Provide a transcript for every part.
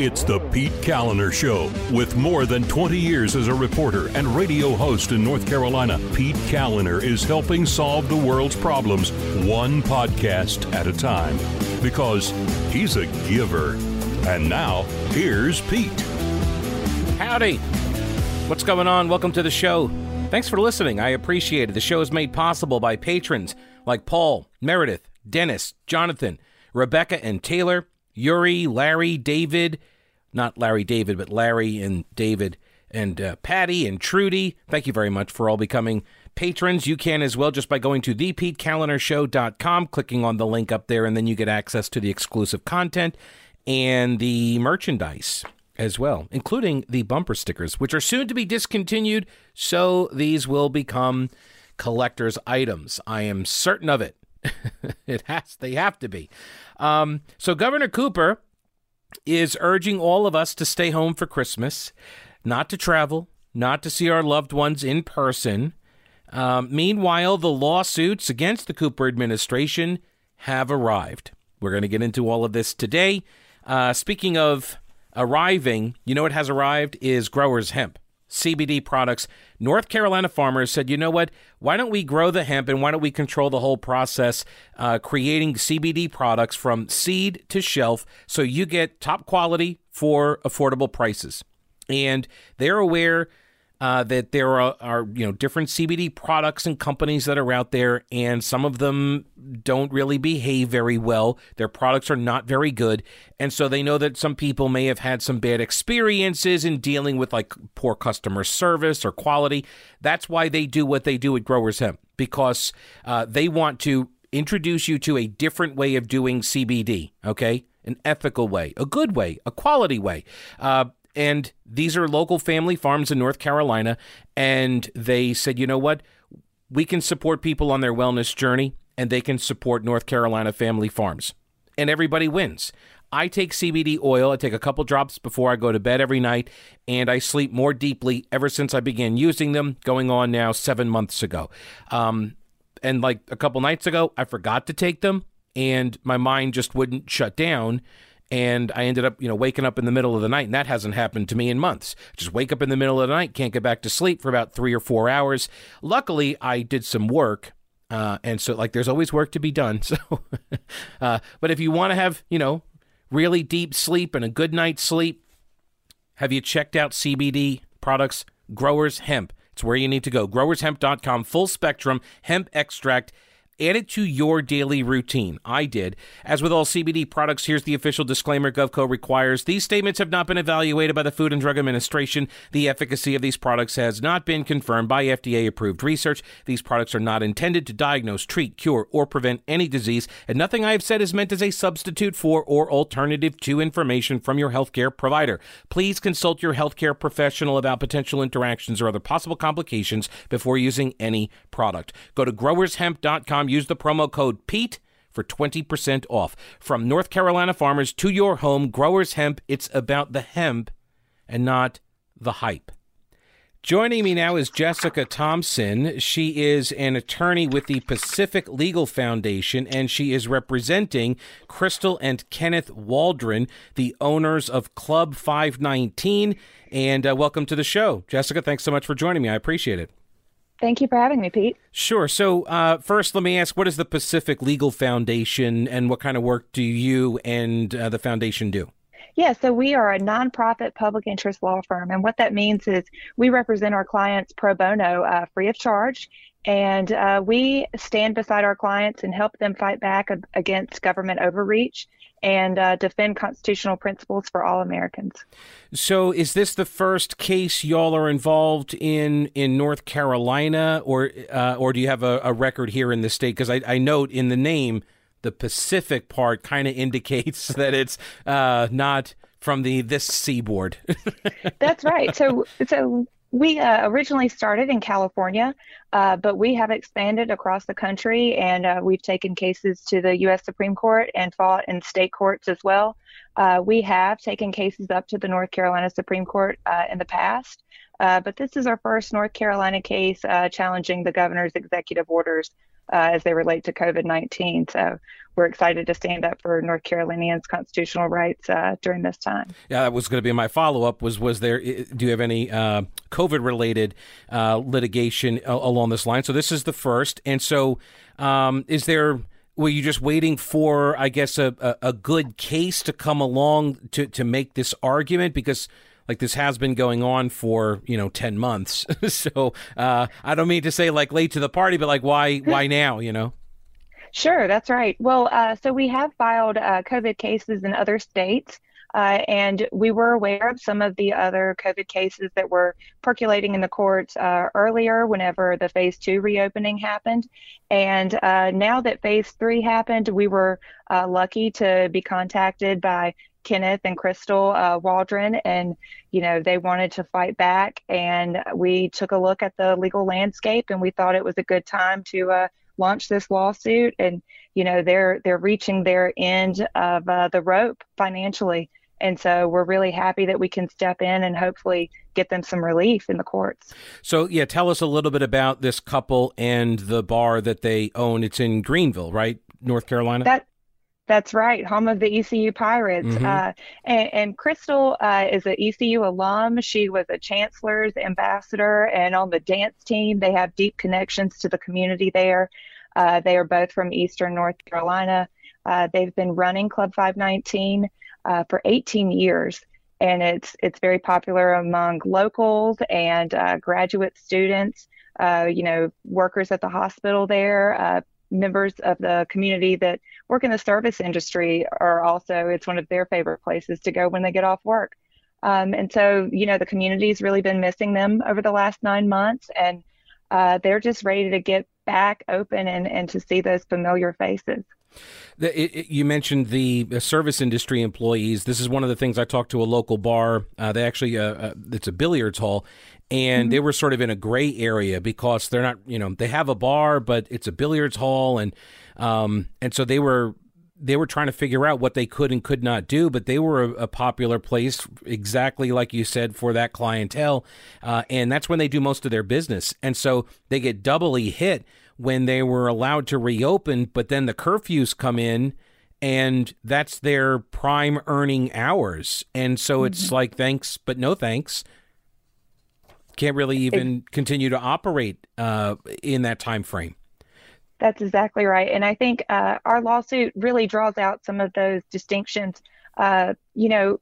It's the Pete Kaliner Show. With more than 20 years as a reporter and radio host in North Carolina, Pete Kaliner is helping solve the world's problems one podcast at a time because he's a giver. And now, here's Pete. Howdy. What's going on? Welcome to the show. Thanks for listening. I appreciate it. The show is made possible by patrons like Paul, Meredith, Dennis, Jonathan, Rebecca, and Taylor. Yuri, Larry, David, not Larry David, but Larry and David, and uh, Patty and Trudy. Thank you very much for all becoming patrons. You can as well just by going to thepetekalinershow.com, clicking on the link up there, and then you get access to the exclusive content and the merchandise as well, including the bumper stickers, which are soon to be discontinued. So these will become collector's items. I am certain of it. it has they have to be. Um, so Governor Cooper is urging all of us to stay home for Christmas, not to travel, not to see our loved ones in person. Um, meanwhile, the lawsuits against the Cooper administration have arrived. We're going to get into all of this today. Uh, speaking of arriving, you know what has arrived is growers hemp. CBD products. North Carolina farmers said, you know what? Why don't we grow the hemp and why don't we control the whole process, uh, creating CBD products from seed to shelf so you get top quality for affordable prices? And they're aware uh, that there are, are, you know different CBD products and companies that are out there, and some of them don't really behave very well. Their products are not very good, and so they know that some people may have had some bad experiences in dealing with like poor customer service or quality. That's why they do what they do at Growers Hemp because uh, they want to introduce you to a different way of doing CBD. Okay, an ethical way, a good way, a quality way. Uh, and these are local family farms in North Carolina. And they said, you know what? We can support people on their wellness journey, and they can support North Carolina family farms. And everybody wins. I take CBD oil. I take a couple drops before I go to bed every night, and I sleep more deeply ever since I began using them, going on now seven months ago. Um, and like a couple nights ago, I forgot to take them, and my mind just wouldn't shut down and I ended up, you know, waking up in the middle of the night, and that hasn't happened to me in months. Just wake up in the middle of the night, can't get back to sleep for about three or four hours. Luckily, I did some work, uh, and so like there's always work to be done. So, uh, but if you want to have, you know, really deep sleep and a good night's sleep, have you checked out CBD products? Growers Hemp. It's where you need to go. GrowersHemp.com, full spectrum hemp extract Add it to your daily routine. I did. As with all CBD products, here's the official disclaimer GovCo requires. These statements have not been evaluated by the Food and Drug Administration. The efficacy of these products has not been confirmed by FDA approved research. These products are not intended to diagnose, treat, cure, or prevent any disease, and nothing I have said is meant as a substitute for or alternative to information from your healthcare provider. Please consult your healthcare professional about potential interactions or other possible complications before using any product. Go to growershemp.com Use the promo code PETE for 20% off. From North Carolina farmers to your home, Growers Hemp, it's about the hemp and not the hype. Joining me now is Jessica Thompson. She is an attorney with the Pacific Legal Foundation, and she is representing Crystal and Kenneth Waldron, the owners of Club 519. And uh, welcome to the show. Jessica, thanks so much for joining me. I appreciate it. Thank you for having me, Pete. Sure. So, uh, first, let me ask what is the Pacific Legal Foundation and what kind of work do you and uh, the foundation do? Yeah, so we are a nonprofit public interest law firm. And what that means is we represent our clients pro bono, uh, free of charge. And uh, we stand beside our clients and help them fight back against government overreach and uh, defend constitutional principles for all Americans. So, is this the first case y'all are involved in in North Carolina, or uh, or do you have a, a, record here in the state? Because I, I, note in the name, the Pacific part kind of indicates that it's uh, not from the this seaboard. That's right. So, so we uh, originally started in California, uh, but we have expanded across the country and uh, we've taken cases to the U.S. Supreme Court and fought in state courts as well. Uh, we have taken cases up to the North Carolina Supreme Court uh, in the past, uh, but this is our first North Carolina case challenging the governor's executive orders uh, as they relate to COVID 19. So we're excited to stand up for North Carolinians' constitutional rights uh, during this time. Yeah, that was going to be my follow up. Was was there? Do you have any uh, COVID related uh, litigation along this line? So this is the first, and so um, is there? Were you just waiting for, I guess, a, a, a good case to come along to, to make this argument? Because like this has been going on for you know 10 months so uh, i don't mean to say like late to the party but like why why now you know Sure, that's right. Well, uh, so we have filed uh, COVID cases in other states, uh, and we were aware of some of the other COVID cases that were percolating in the courts uh, earlier whenever the phase two reopening happened. And uh, now that phase three happened, we were uh, lucky to be contacted by Kenneth and Crystal Waldron, and you know they wanted to fight back. And we took a look at the legal landscape, and we thought it was a good time to launch this lawsuit and you know they're they're reaching their end of uh, the rope financially and so we're really happy that we can step in and hopefully get them some relief in the courts. So, yeah, tell us a little bit about this couple and the bar that they own. It's in Greenville, right? North Carolina? That that's right, home of the ECU Pirates. Mm-hmm. Uh, and, and, Crystal uh, is an ECU alum. She was a chancellor's ambassador and on the dance team. They have deep connections to the community there. Uh, they are both from Eastern North Carolina. Uh, they've been running Club 519 uh, for 18 years, and it's it's very popular among locals and uh, graduate students. Uh, you know, workers at the hospital there, uh, members of the community that work in the service industry are also. It's one of their favorite places to go when they get off work. Um, and so, you know, the community's really been missing them over the last nine months, and they're just ready to get back open and, and to see those familiar faces. The, it, it, you mentioned the service industry employees. This is one of the things I talked to a local bar. Uh, they actually, uh, uh, it's a billiards hall, and mm-hmm. they were sort of in a gray area because they're not, you know, they have a bar, but it's a billiards hall, and um, and so they were they were trying to figure out what they could and could not do, but they were a, a popular place, exactly like you said, for that clientele. Uh, and that's when they do most of their business. And so they get doubly hit when they were allowed to reopen, but then the curfews come in and that's their prime earning hours. And so it's mm-hmm. like, thanks, but no thanks. Can't really even it, continue to operate uh, in that time frame. That's exactly right. And I think uh, our lawsuit really draws out some of those distinctions. Uh, you know,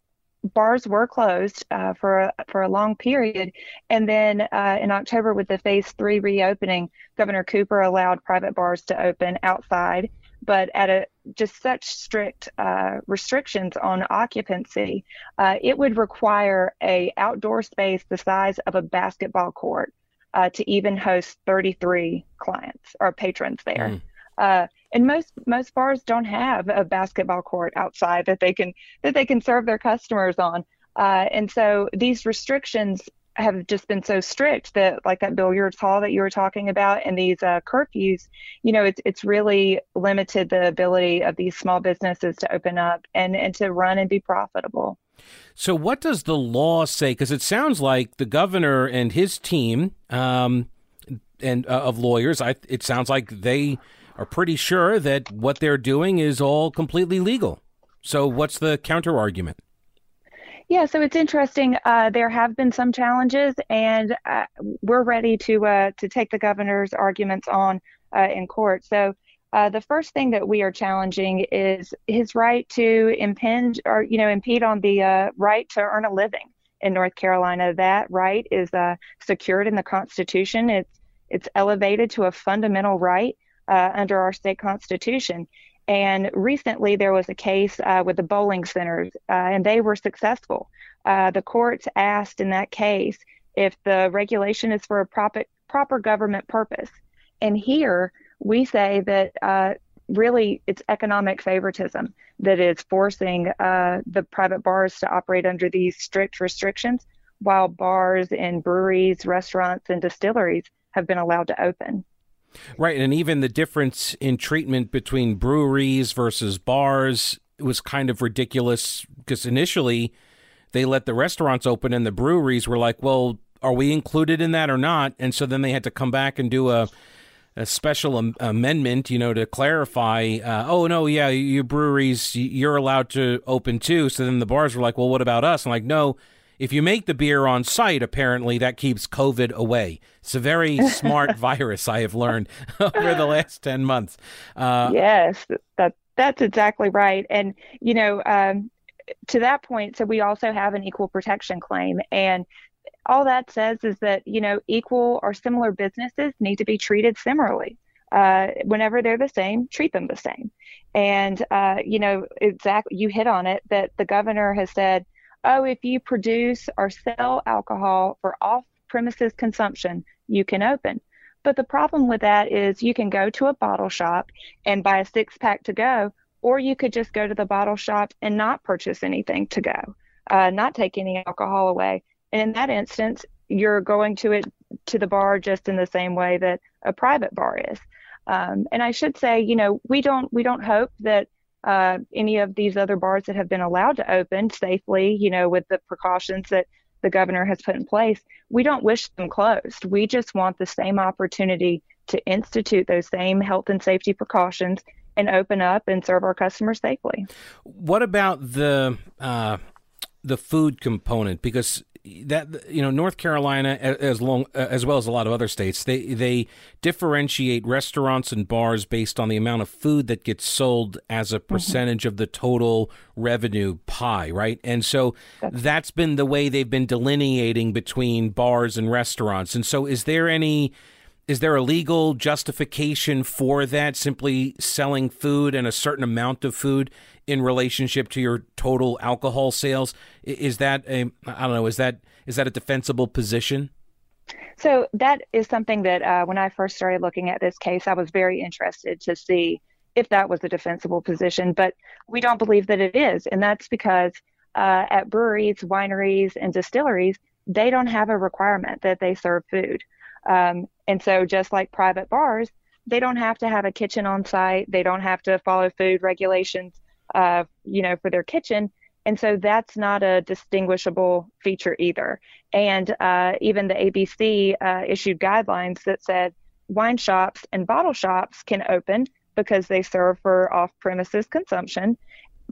bars were closed uh, for a, for a long period, and then uh, in October, with the phase three reopening, Governor Cooper allowed private bars to open outside, but at a just such strict uh, restrictions on occupancy, uh, it would require a outdoor space the size of a basketball court uh, to even host 33 clients or patrons there. Mm. And most most bars don't have a basketball court outside that they can that they can serve their customers on. Uh, and so these restrictions have just been so strict that like that billiards hall that you were talking about and these uh, curfews you know it's, it's really limited the ability of these small businesses to open up and, and to run and be profitable so, what does the law say? Because it sounds like the governor and his team um, and uh, of lawyers, I, it sounds like they are pretty sure that what they're doing is all completely legal. So, what's the counter argument? Yeah, so it's interesting. Uh, there have been some challenges, and uh, we're ready to uh, to take the governor's arguments on uh, in court. So uh, the first thing that we are challenging is his right to impinge or you know impede on the uh, right to earn a living in North Carolina. That right is secured in the Constitution. It's it's elevated to a fundamental right uh, under our state constitution. And recently, there was a case uh, with the bowling centers, uh, and they were successful. the courts asked in that case if the regulation is for a proper proper government purpose. And here, we say that uh, really it's economic favoritism that is forcing uh, the private bars to operate under these strict restrictions, while bars and breweries, restaurants, and distilleries have been allowed to open. Right, and even the difference in treatment between breweries versus bars was kind of ridiculous because initially they let the restaurants open and the breweries were like, well, are we included in that or not? And so then they had to come back and do a a special am- amendment, you know, to clarify. Uh, oh no, yeah, your breweries, you're allowed to open too. So then the bars were like, well, what about us? I'm like, no. If you make the beer on site, apparently that keeps COVID away. It's a very smart virus I have learned over the last ten months. Uh, yes, that that's exactly right. And you know, um, to that point, so we also have an equal protection claim, and all that says is that you know equal or similar businesses need to be treated similarly uh, whenever they're the same treat them the same and uh, you know exactly you hit on it that the governor has said oh if you produce or sell alcohol for off premises consumption you can open but the problem with that is you can go to a bottle shop and buy a six pack to go or you could just go to the bottle shop and not purchase anything to go uh, not take any alcohol away and in that instance, you're going to it to the bar just in the same way that a private bar is. Um, and I should say, you know, we don't we don't hope that uh, any of these other bars that have been allowed to open safely, you know, with the precautions that the governor has put in place, we don't wish them closed. We just want the same opportunity to institute those same health and safety precautions and open up and serve our customers safely. What about the uh, the food component? Because that you know North Carolina as long as well as a lot of other states they they differentiate restaurants and bars based on the amount of food that gets sold as a mm-hmm. percentage mm-hmm. of the total revenue pie right and so that's, that's been the way they've been delineating between bars and restaurants and so is there any is there a legal justification for that simply selling food and a certain amount of food in relationship to your total alcohol sales is that a i don't know is that is that a defensible position so that is something that uh, when i first started looking at this case i was very interested to see if that was a defensible position but we don't believe that it is and that's because uh, at breweries wineries and distilleries they don't have a requirement that they serve food um, and so, just like private bars, they don't have to have a kitchen on site. They don't have to follow food regulations, uh, you know, for their kitchen. And so that's not a distinguishable feature either. And uh, even the ABC uh, issued guidelines that said wine shops and bottle shops can open because they serve for off premises consumption,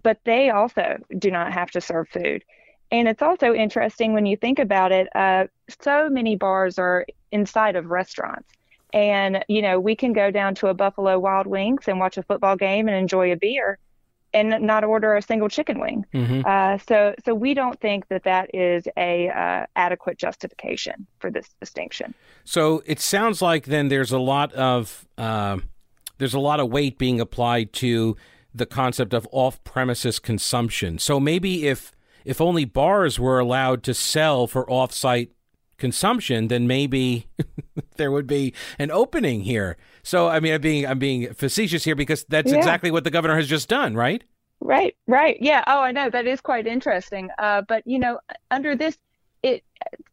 but they also do not have to serve food. And it's also interesting when you think about it, uh, so many bars are inside of restaurants. And, you know, we can go down to a Buffalo Wild Wings and watch a football game and enjoy a beer and not order a single chicken wing. Mm-hmm. Uh, so, so we don't think that that is a uh, adequate justification for this distinction. So it sounds like then there's a lot of uh, there's a lot of weight being applied to the concept of off-premises consumption. So maybe if if only bars were allowed to sell for off-site consumption, then maybe there would be an opening here. So, I mean, I'm being I'm being facetious here because that's yeah. exactly what the governor has just done, right? Right, right. Yeah. Oh, I know that is quite interesting. Uh, but you know, under this, it,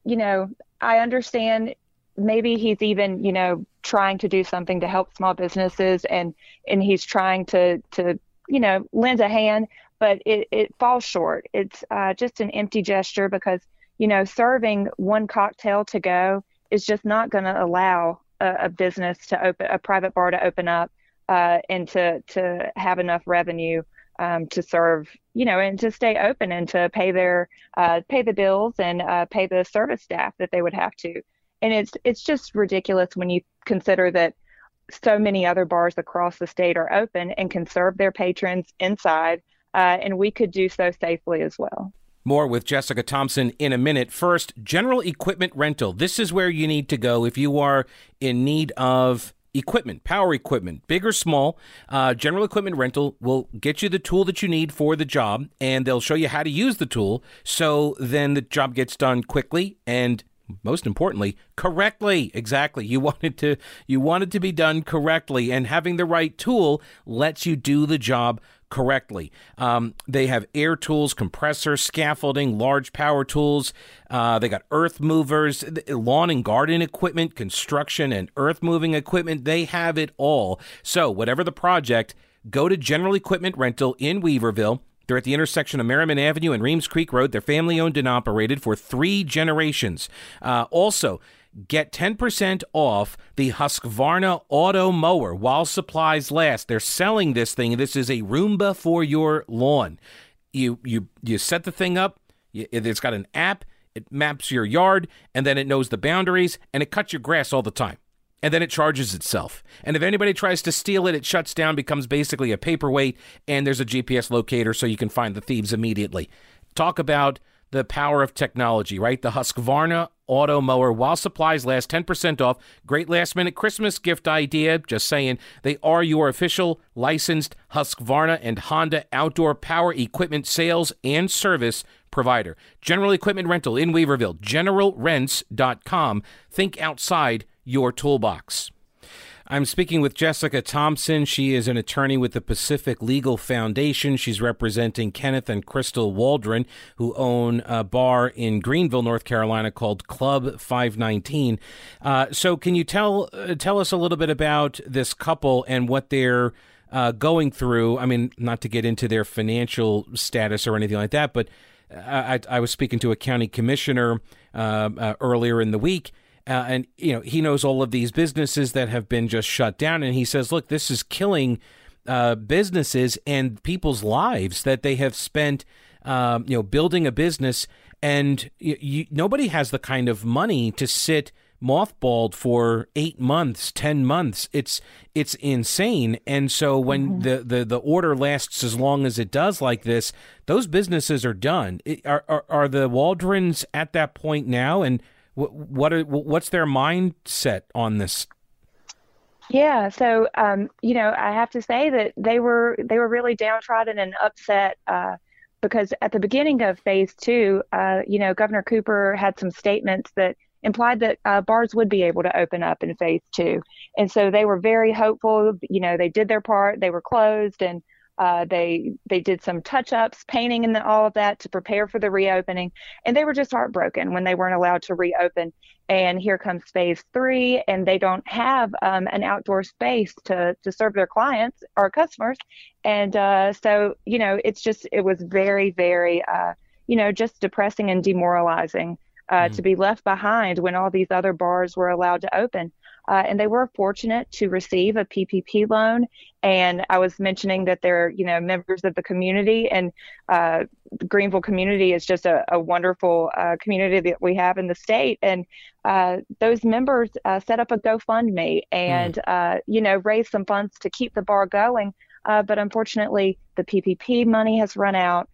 you know, I understand. Maybe he's even, you know, trying to do something to help small businesses, and and he's trying to to you know lend a hand, but it it falls short. It's uh, just an empty gesture because you know, serving one cocktail to go is just not going to allow a, a, business to open, a private bar to open up uh, and to, to have enough revenue um, to serve, you know, and to stay open and to pay their, uh, pay the bills and uh, pay the service staff that they would have to. And it's, it's just ridiculous when you consider that so many other bars across the state are open and can serve their patrons inside, uh, and we could do so safely as well. More with Jessica Thompson in a minute. First, general equipment rental. This is where you need to go if you are in need of equipment, power equipment, big or small. Uh, general equipment rental will get you the tool that you need for the job, and they'll show you how to use the tool. So then the job gets done quickly and most importantly, correctly. Exactly. You want it to you want it to be done correctly, and having the right tool lets you do the job correctly. Um, they have air tools, compressor, scaffolding, large power tools. Uh, they got earth movers, lawn and garden equipment, construction and earth moving equipment. They have it all. So, whatever the project, go to General Equipment Rental in Weaverville. They're at the intersection of Merrimon Avenue and Reems Creek Road. They're family owned and operated for three generations. Uh, also, Get 10% off the Husqvarna auto mower while supplies last. They're selling this thing. This is a Roomba for your lawn. You you you set the thing up. It's got an app. It maps your yard, and then it knows the boundaries, and it cuts your grass all the time. And then it charges itself. And if anybody tries to steal it, it shuts down, becomes basically a paperweight, and there's a GPS locator so you can find the thieves immediately. Talk about the power of technology, right? The Husqvarna auto mower while supplies last 10% off. Great last minute Christmas gift idea. Just saying, they are your official licensed Husqvarna and Honda outdoor power equipment sales and service provider. General Equipment Rental in Weaverville, generalrents.com. Think outside your toolbox. I'm speaking with Jessica Thompson. She is an attorney with the Pacific Legal Foundation. She's representing Kenneth and Crystal Waldron, who own a bar in Greenville, North Carolina, called Club 519. Uh, so, can you tell uh, tell us a little bit about this couple and what they're uh, going through? I mean, not to get into their financial status or anything like that, but I, I was speaking to a county commissioner uh, uh, earlier in the week, uh, and you know he knows all of these businesses that have been just shut down, and he says, "Look, this is killing uh, businesses and people's lives that they have spent, um, you know, building a business, and you, you, nobody has the kind of money to sit." mothballed for eight months, ten months. It's it's insane. And so when mm-hmm. the, the the order lasts as long as it does like this, those businesses are done. It, are, are, are the Waldrons at that point now? And what are, what's their mindset on this? Yeah, so um, you know, I have to say that they were they were really downtrodden and upset. Uh, because at the beginning of phase two, uh, you know, Governor Cooper had some statements that implied that uh, bars would be able to open up in phase two. And so they were very hopeful. You know, they did their part, they were closed, and uh, they they did some touch ups, painting, and all of that to prepare for the reopening. And they were just heartbroken when they weren't allowed to reopen. And here comes phase three, and they don't have um, an outdoor space to to serve their clients or customers. And uh, so, you know, it's just it was very, very, uh, you know, just depressing and demoralizing uh, mm-hmm. to be left behind when all these other bars were allowed to open. Uh, and they were fortunate to receive a PPP loan. And I was mentioning that they're, you know, members of the community, and uh, the Greenville community is just a, a wonderful uh, community that we have in the state. And uh, those members uh, set up a GoFundMe and, mm. you know, raised some funds to keep the bar going. but unfortunately, the PPP money has run out.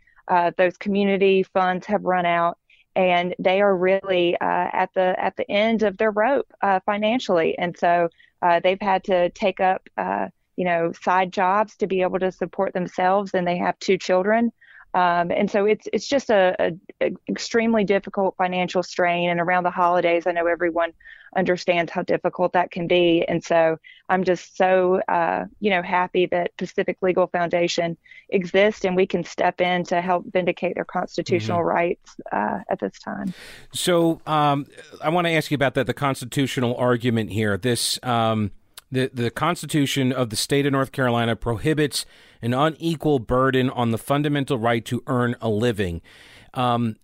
those community funds have run out and they are really uh, at the at the end of their rope uh, financially, and so uh, they've had to take up uh, you know side jobs to be able to support themselves, and they have two children. Um, and so it's it's just a, a, a, extremely difficult financial strain. And around the holidays, I know everyone understands how difficult that can be. And so I'm just so uh, you know happy that Pacific Legal Foundation exists and we can step in to help vindicate their constitutional mm-hmm. rights uh, at this time. So um, I want to ask you about that the constitutional argument here. This. Um, the, the Constitution of the state of North Carolina prohibits an unequal burden on the fundamental right to earn a living. Um,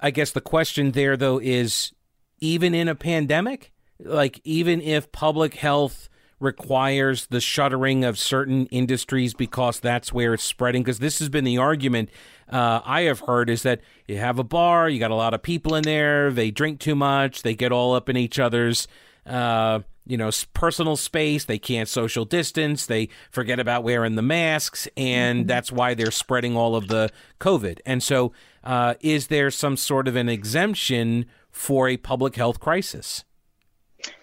I guess the question there, though, is even in a pandemic, like even if public health requires the shuttering of certain industries because that's where it's spreading. Because this has been the argument uh, I have heard is that you have a bar, you got a lot of people in there, they drink too much, they get all up in each other's. Uh, you know personal space they can't social distance they forget about wearing the masks and mm-hmm. that's why they're spreading all of the covid and so uh, is there some sort of an exemption for a public health crisis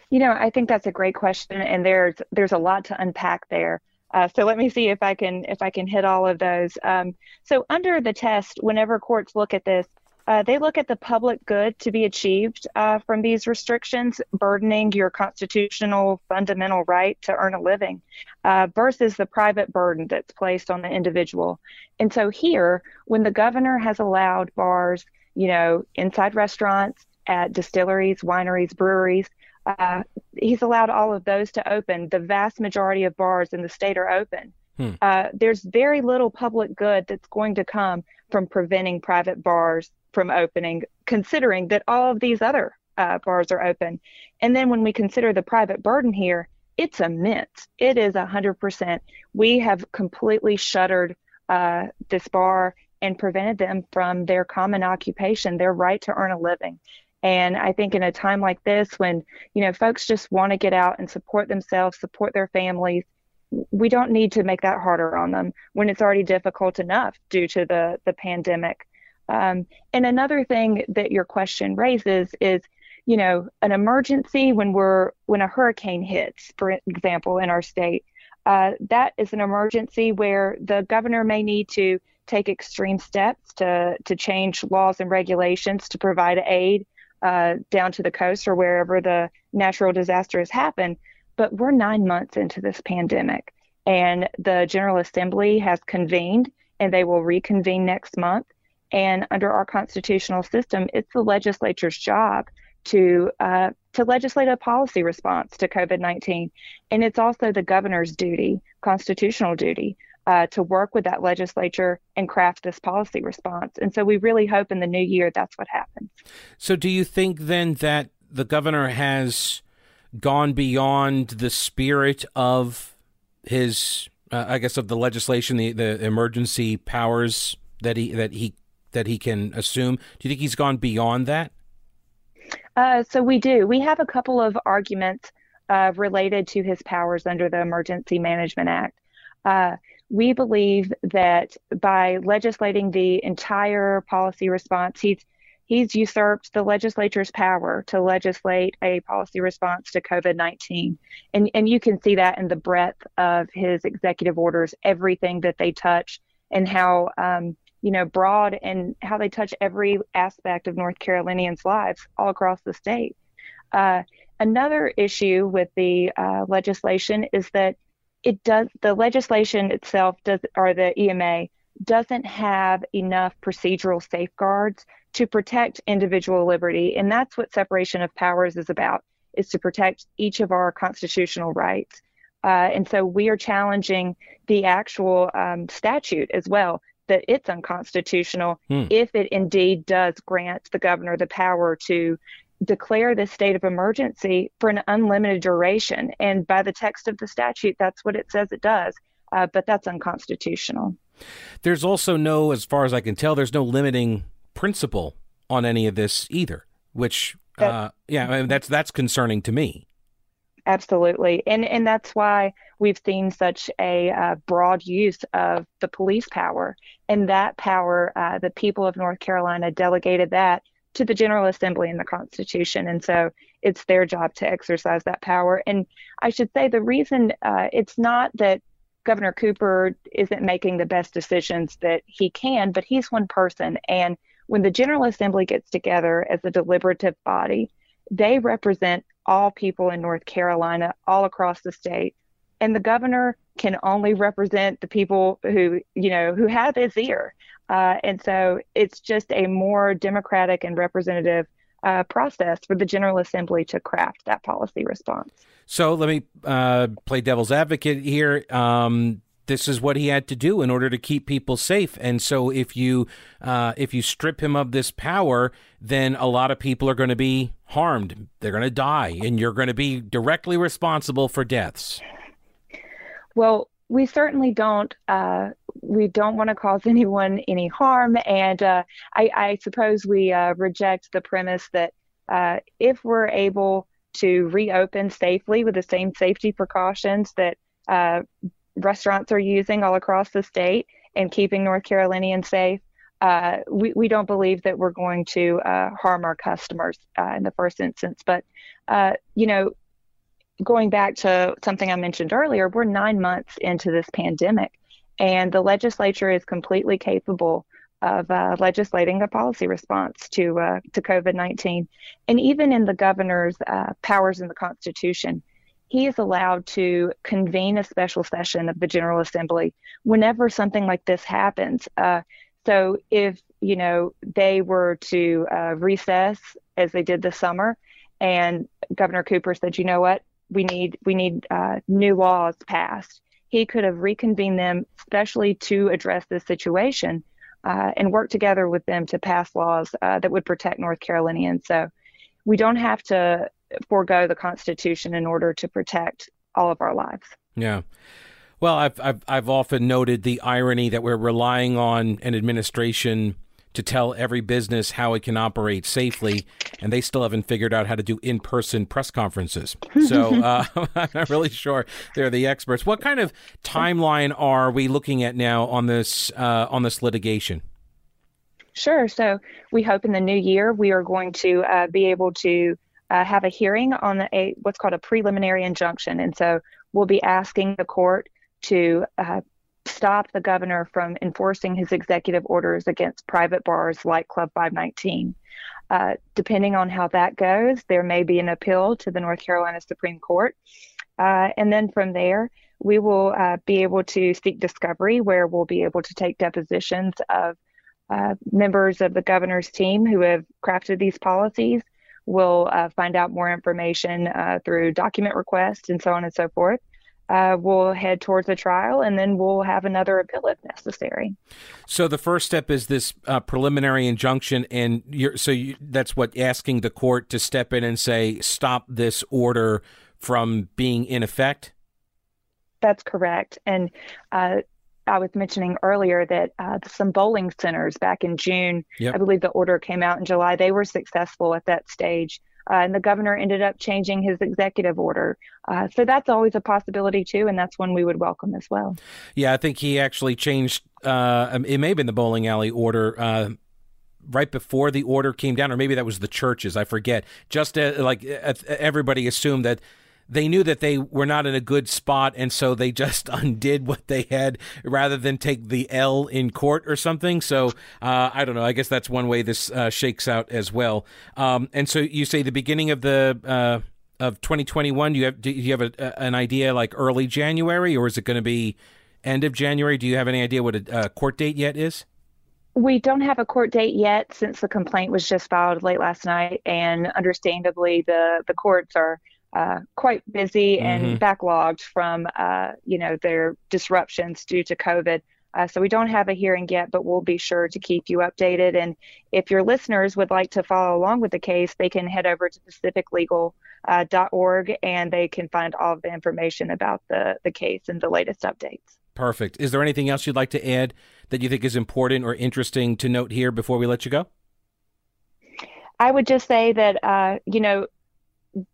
you know i think that's a great question and there's there's a lot to unpack there uh, so let me see if I can if I can hit all of those. Um, so under the test, whenever courts look at this, uh, they look at the public good to be achieved uh, from these restrictions, burdening your constitutional fundamental right to earn a living, uh, versus the private burden that's placed on the individual. And so here, when the governor has allowed bars, you know, inside restaurants, at distilleries, wineries, breweries, uh, he's allowed all of those to open. The vast majority of bars in the state are open. Hmm. Uh, there's very little public good that's going to come from preventing private bars from opening, considering that all of these other uh, bars are open. And then when we consider the private burden here, it's immense. It is 100%. We have completely shuttered uh, this bar and prevented them from their common occupation, their right to earn a living. And I think in a time like this, when you know folks just want to get out and support themselves, support their families, we don't need to make that harder on them when it's already difficult enough due to the the pandemic. Um, and another thing that your question raises is, you know, an emergency when we're when a hurricane hits, for example, in our state, uh, that is an emergency where the governor may need to take extreme steps to to change laws and regulations to provide aid uh, down to the coast or wherever the natural disaster has happened. But we're nine months into this pandemic, and the General Assembly has convened, and they will reconvene next month. And under our constitutional system, it's the legislature's job to uh, to legislate a policy response to COVID nineteen, and it's also the governor's duty, constitutional duty, uh, to work with that legislature and craft this policy response. And so we really hope in the new year that's what happens. So, do you think then that the governor has gone beyond the spirit of his, uh, I guess, of the legislation, the, the emergency powers that he that he that he can assume? Do you think he's gone beyond that? Uh, so we do. We have a couple of arguments uh, related to his powers under the Emergency Management Act. Uh, we believe that by legislating the entire policy response, he's he's usurped the legislature's power to legislate a policy response to COVID-19. And and you can see that in the breadth of his executive orders, everything that they touch and how um, you know broad and how they touch every aspect of North Carolinians' lives all across the state. Uh, another issue with the uh, legislation is that it does the legislation itself does or the EMA doesn't have enough procedural safeguards to protect individual liberty and that's what separation of powers is about is to protect each of our constitutional rights uh, and so we are challenging the actual um, statute as well that it's unconstitutional hmm. if it indeed does grant the governor the power to declare this state of emergency for an unlimited duration. And by the text of the statute, that's what it says it does. Uh, but that's unconstitutional. There's also no, as far as I can tell, there's no limiting principle on any of this either. Which, uh, yeah, I mean, that's that's concerning to me. Absolutely, and and that's why we've seen such a uh, broad use of the police power, and that power, uh, the people of North Carolina delegated that to the General Assembly and the Constitution. And so it's their job to exercise that power. And I should say the reason uh, it's not that Governor Cooper isn't making the best decisions that he can, but he's one person. And when the General Assembly gets together as a deliberative body, they represent all people in North Carolina, all across the state. And the governor can only represent the people who, you know, who have his ear. Uh, and so it's just a more democratic and representative uh, process for the General Assembly to craft that policy response. So let me uh, play devil's advocate here. Um, this is what he had to do in order to keep people safe. And so if you uh, if you strip him of this power, then a lot of people are going to be harmed. They're going to die, and you're going to be directly responsible for deaths. Well, we certainly don't uh, we don't want to cause anyone any harm and uh, I, I, suppose we uh, reject the premise that uh, if we're able to reopen safely with the same safety precautions that uh, restaurants are using all across the state and keeping north carolinians safe uh, we, we don't believe that we're going to harm our customers in the first instance. But you know going back to something I mentioned earlier, we're nine months into this pandemic, and the legislature is completely capable of uh, legislating a policy response to uh, to COVID nineteen. And even in the governor's uh, powers in the Constitution, he is allowed to convene a special session of the General Assembly whenever something like this happens. Uh, so if you know they were to uh, recess as they did this summer, and Governor Cooper said, you know what, we need we need uh, new laws passed. He could have reconvened them, especially to address this situation, uh, and work together with them to pass laws uh, that would protect North Carolinians. So we don't have to forego the Constitution in order to protect all of our lives. Yeah. Well, I've, I've, I've often noted the irony that we're relying on an administration to tell every business how it can operate safely, and they still haven't figured out how to do in-person press conferences. So uh, I'm not really sure they're the experts. What kind of timeline are we looking at now on this uh, on this litigation? Sure. So we hope in the new year we are going to uh, be able to uh, have a hearing on a what's called a preliminary injunction, and so we'll be asking the court to uh, stop the governor from enforcing his executive orders against private bars like Club 519. Uh, depending on how that goes, there may be an appeal to the North Carolina Supreme Court. Uh, and then from there, we will uh, be able to seek discovery where we'll be able to take depositions of uh, members of the governor's team who have crafted these policies. We'll uh, find out more information uh, through document requests and so on and so forth uh, we'll head towards a trial and then we'll have another appeal if necessary. So the first step is this uh, preliminary injunction, and so you, that's what asking the court to step in and say stop this order from being in effect. That's correct, and uh, I was mentioning earlier that uh, some bowling centers back in June, yep. I believe the order came out in July. They were successful at that stage uh, and the governor ended up changing his executive order. Uh, so that's always a possibility too, and that's one we would welcome as well. Yeah, I think he actually changed. Uh, um, it may have been the bowling alley order uh, right before the order came down, or maybe that was the churches. I forget. Just uh, like uh, everybody assumed that they knew that they were not in a good spot, and so they just undid what they had rather than take the L in court or something. So uh, I don't know. I guess that's one way this uh, shakes out as well. Um, and so you say the beginning of the uh, of 2021. Do you have do you have a, an idea like early January, or is it going to be end of January? Do you have any idea what a court date yet is? We don't have a court date yet since the complaint was just filed late last night, and understandably, the the courts are uh, quite busy and mm-hmm. backlogged from uh, you know their disruptions due to COVID. Uh, so we don't have a hearing yet, but we'll be sure to keep you updated. And if your listeners would like to follow along with the case, they can head over to pacificlegal.org uh, and they can find all of the information about the, the case and the latest updates. Perfect. Is there anything else you'd like to add that you think is important or interesting to note here before we let you go? I would just say that, uh, you know,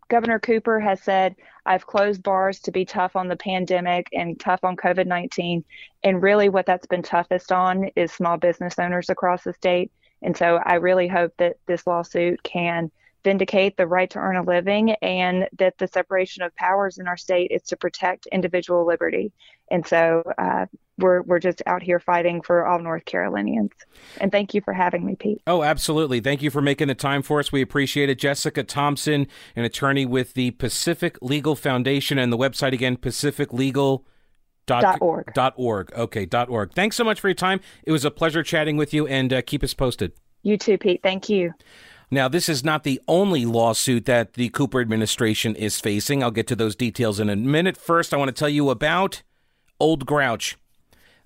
Governor Cooper has said, I've closed bars to be tough on the pandemic and tough on COVID 19. And really, what that's been toughest on is small business owners across the state. And so I really hope that this lawsuit can vindicate the right to earn a living and that the separation of powers in our state is to protect individual liberty. And so uh, we're, we're just out here fighting for all North Carolinians. And thank you for having me, Pete. Oh, absolutely. Thank you for making the time for us. We appreciate it. Jessica Thompson, an attorney with the Pacific Legal Foundation and the website again, Pacific Legal. Dot, org. Dot org. Okay, dot org. Thanks so much for your time. It was a pleasure chatting with you, and uh, keep us posted. You too, Pete. Thank you. Now, this is not the only lawsuit that the Cooper administration is facing. I'll get to those details in a minute. First, I want to tell you about Old Grouch.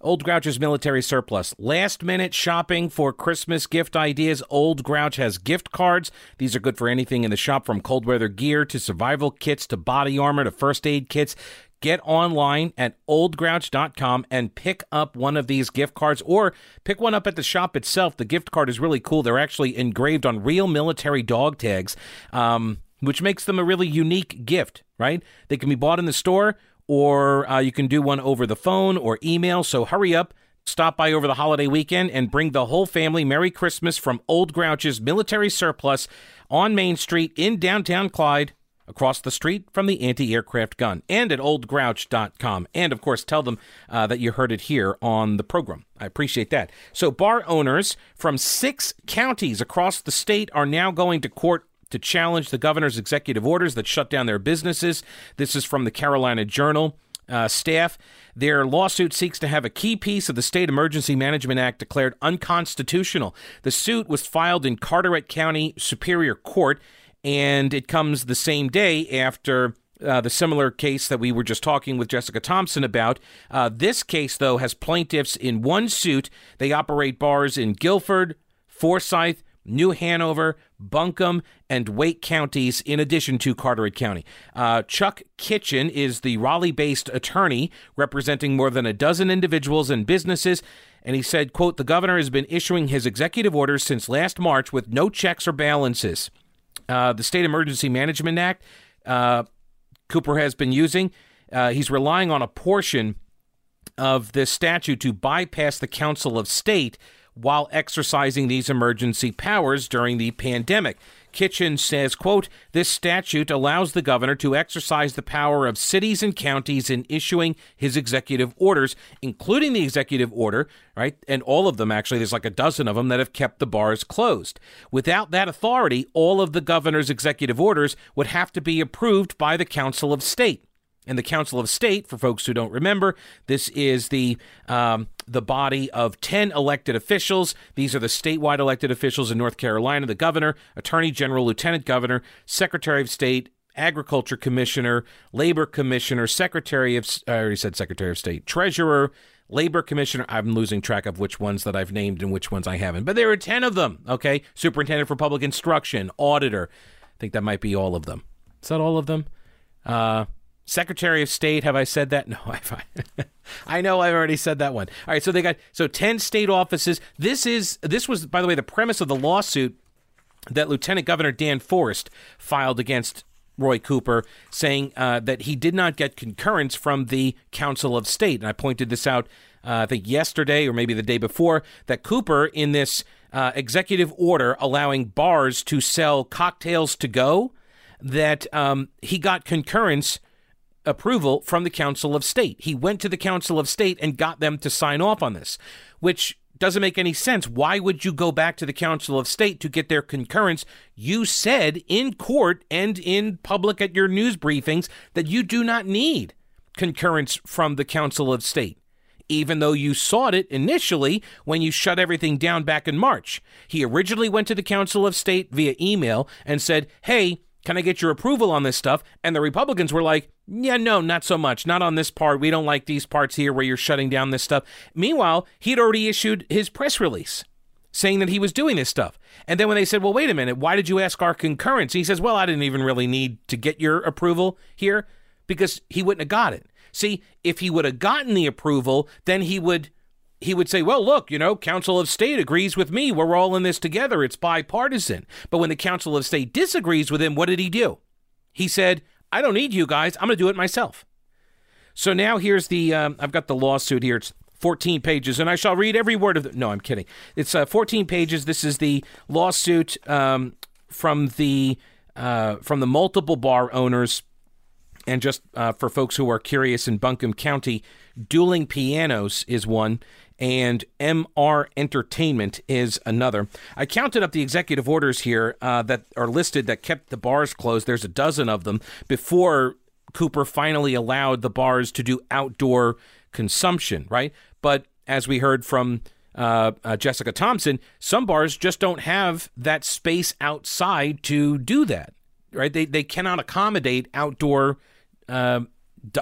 Old Grouch's military surplus. Last minute shopping for Christmas gift ideas. Old Grouch has gift cards. These are good for anything in the shop from cold weather gear to survival kits to body armor to first aid kits. Get online at oldgrouch.com and pick up one of these gift cards or pick one up at the shop itself. The gift card is really cool. They're actually engraved on real military dog tags, um, which makes them a really unique gift, right? They can be bought in the store or uh, you can do one over the phone or email. So hurry up. Stop by over the holiday weekend and bring the whole family Merry Christmas from Old Grouch's Military Surplus on Main Street in downtown Clyde across the street from the anti aircraft gun and at oldgrouch.com. And of course, tell them uh, that you heard it here on the program. I appreciate that. So, bar owners from six counties across the state are now going to court to challenge the governor's executive orders that shut down their businesses. This is from the Carolina Journal. Uh, staff. Their lawsuit seeks to have a key piece of the State Emergency Management Act declared unconstitutional. The suit was filed in Carteret County Superior Court and it comes the same day after uh, the similar case that we were just talking with Jessica Thompson about. Uh, this case, though, has plaintiffs in one suit. They operate bars in Guilford, Forsyth, New Hanover, Buncombe, and Wake counties, in addition to Carteret County. Uh, Chuck Kitchen is the Raleigh based attorney representing more than a dozen individuals and businesses. And he said, quote, the governor has been issuing his executive orders since last March with no checks or balances. Uh, the State Emergency Management Act, uh, Cooper has been using. Uh, he's relying on a portion of this statute to bypass the Council of State while exercising these emergency powers during the pandemic. Kitchen says, quote, this statute allows the governor to exercise the power of cities and counties in issuing his executive orders, including the executive order, right? And all of them, actually, there's like a dozen of them that have kept the bars closed. Without that authority, all of the governor's executive orders would have to be approved by the Council of State. And the Council of State, for folks who don't remember, this is the um, the body of ten elected officials. These are the statewide elected officials in North Carolina: the governor, attorney general, lieutenant governor, secretary of state, agriculture commissioner, labor commissioner, secretary of I already said secretary of state, treasurer, labor commissioner. I'm losing track of which ones that I've named and which ones I haven't, but there are ten of them. Okay, superintendent for public instruction, auditor. I think that might be all of them. Is that all of them? Uh, Secretary of State, have I said that? No, I've, I know I've already said that one. All right, so they got so 10 state offices. This is this was by the way the premise of the lawsuit that Lieutenant Governor Dan Forest filed against Roy Cooper, saying uh, that he did not get concurrence from the Council of State. And I pointed this out, uh, I think yesterday or maybe the day before, that Cooper in this uh, executive order allowing bars to sell cocktails to go, that um, he got concurrence approval from the Council of State. He went to the Council of State and got them to sign off on this, which doesn't make any sense. Why would you go back to the Council of State to get their concurrence? You said in court and in public at your news briefings that you do not need concurrence from the Council of State. Even though you sought it initially when you shut everything down back in March. He originally went to the Council of State via email and said, Hey, can I get your approval on this stuff? And the Republicans were like, yeah, no, not so much. Not on this part. We don't like these parts here where you're shutting down this stuff. Meanwhile, he'd already issued his press release saying that he was doing this stuff. And then when they said, well, wait a minute, why did you ask our concurrence? He says, well, I didn't even really need to get your approval here because he wouldn't have got it. See, if he would have gotten the approval, then he would he would say, well, look, you know, Council of State agrees with me. We're all in this together. It's bipartisan. But when the Council of State disagrees with him, what did he do? He said, I don't need you guys. I'm going to do it myself. So now here's the, um, I've got the lawsuit here. It's 14 pages, and I shall read every word of it. No, I'm kidding. It's uh, 14 pages. This is the lawsuit um, from the uh, from the multiple bar owners. And just uh, for folks who are curious in Buncombe County, Dueling Pianos is one, and MR Entertainment is another. I counted up the executive orders here uh, that are listed that kept the bars closed. There's a dozen of them before Cooper finally allowed the bars to do outdoor consumption, right? But as we heard from uh, uh, Jessica Thompson, some bars just don't have that space outside to do that, right? They, they cannot accommodate outdoor. Uh,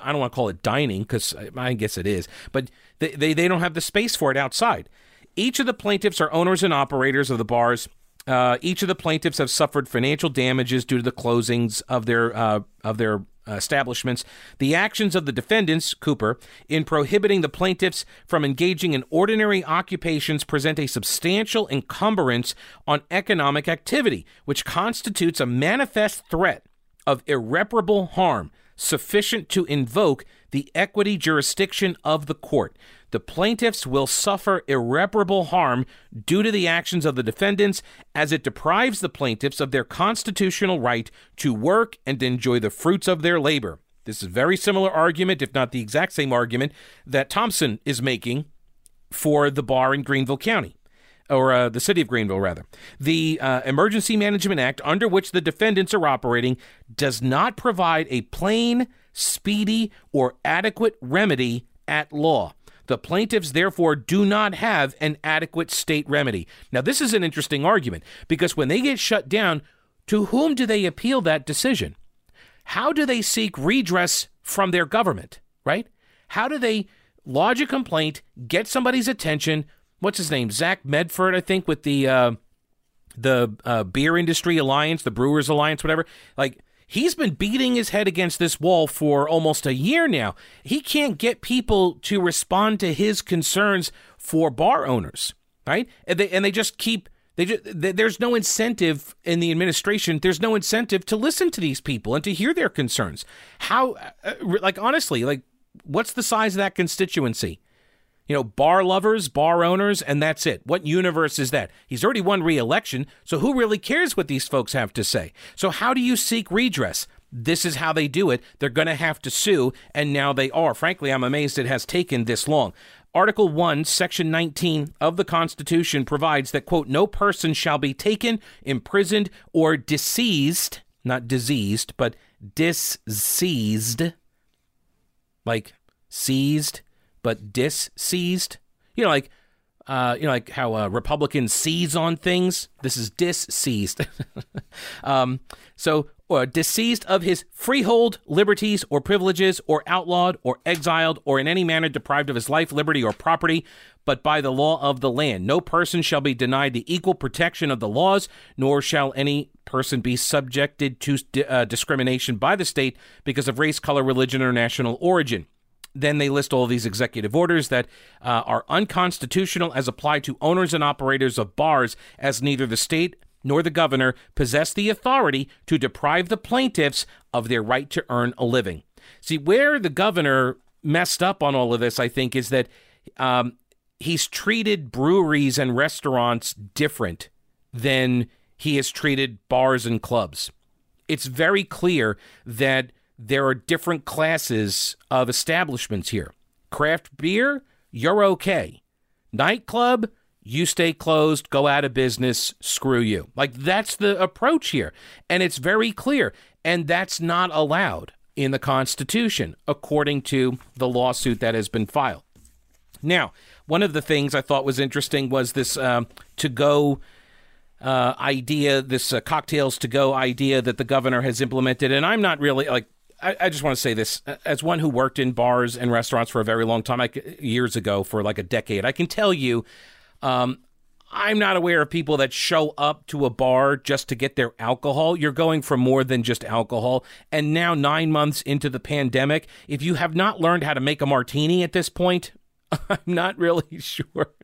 I don't want to call it dining because I guess it is, but they, they, they don't have the space for it outside. Each of the plaintiffs are owners and operators of the bars. Uh, each of the plaintiffs have suffered financial damages due to the closings of their uh, of their establishments. The actions of the defendants, Cooper, in prohibiting the plaintiffs from engaging in ordinary occupations present a substantial encumbrance on economic activity, which constitutes a manifest threat of irreparable harm sufficient to invoke the equity jurisdiction of the court. The plaintiffs will suffer irreparable harm due to the actions of the defendants as it deprives the plaintiffs of their constitutional right to work and enjoy the fruits of their labor. This is a very similar argument, if not the exact same argument, that Thompson is making for the bar in Greenville County or uh, the city of Greenville, rather. The uh, Emergency Management Act, under which the defendants are operating, does not provide a plain, speedy, or adequate remedy at law. The plaintiffs, therefore, do not have an adequate state remedy. Now, this is an interesting argument because when they get shut down, to whom do they appeal that decision? How do they seek redress from their government, right? How do they lodge a complaint, get somebody's attention, what's his name? Zach Medford, I think, with the uh, the uh, Beer Industry Alliance, the Brewers Alliance, whatever. Like, he's been beating his head against this wall for almost a year now. He can't get people to respond to his concerns for bar owners, right? And they, and they just keep. They just, there's no incentive in the administration. There's no incentive to listen to these people and to hear their concerns. How, uh, like, honestly, like, what's the size of that constituency? You know, bar lovers, bar owners, and that's it. What universe is that? He's already won re election, so who really cares what these folks have to say? So, how do you seek redress? This is how they do it. They're going to have to sue, and now they are. Frankly, I'm amazed it has taken this long. Article 1, Section 19 of the Constitution provides that, quote, no person shall be taken, imprisoned, or deceased, not diseased, but disseized, like seized, but disseized. You know, like uh, you know, like how uh, Republicans seize on things. This is disseized. um, so, or disseized of his freehold, liberties, or privileges, or outlawed, or exiled, or in any manner deprived of his life, liberty, or property, but by the law of the land. No person shall be denied the equal protection of the laws, nor shall any person be subjected to uh, discrimination by the state because of race, color, religion, or national origin then they list all these executive orders that uh, are unconstitutional as applied to owners and operators of bars, as neither the state nor the governor possess the authority to deprive the plaintiffs of their right to earn a living. See, where the governor messed up on all of this, I think, is that um, he's treated breweries and restaurants different than he has treated bars and clubs. It's very clear that there are different classes of establishments here. Craft beer, you're okay. Nightclub, you stay closed, go out of business, screw you. Like that's the approach here. And it's very clear. And that's not allowed in the Constitution, according to the lawsuit that has been filed. Now, one of the things I thought was interesting was this um, to go uh, idea, this uh, cocktails to go idea that the governor has implemented. And I'm not really like, I, I, just want to say this as one who worked in bars and restaurants for a very long time, like years ago, for like a decade. I can tell you, um, I'm not aware of people that show up to a bar just to get their alcohol. You're going for more than just alcohol. And now, nine months into the pandemic, if you have not learned how to make a martini at this point, I'm not really sure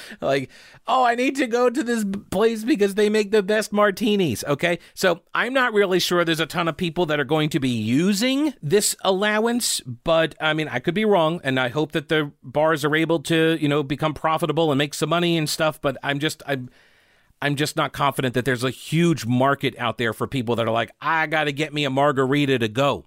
like, oh, I need to go to this place because they make the best martinis. Okay. So I'm not really sure there's a ton of people that are going to be using this allowance, but I mean, I could be wrong. And I hope that the bars are able to, you know, become profitable and make some money and stuff. But I'm just, I'm, I'm just not confident that there's a huge market out there for people that are like, I got to get me a margarita to go.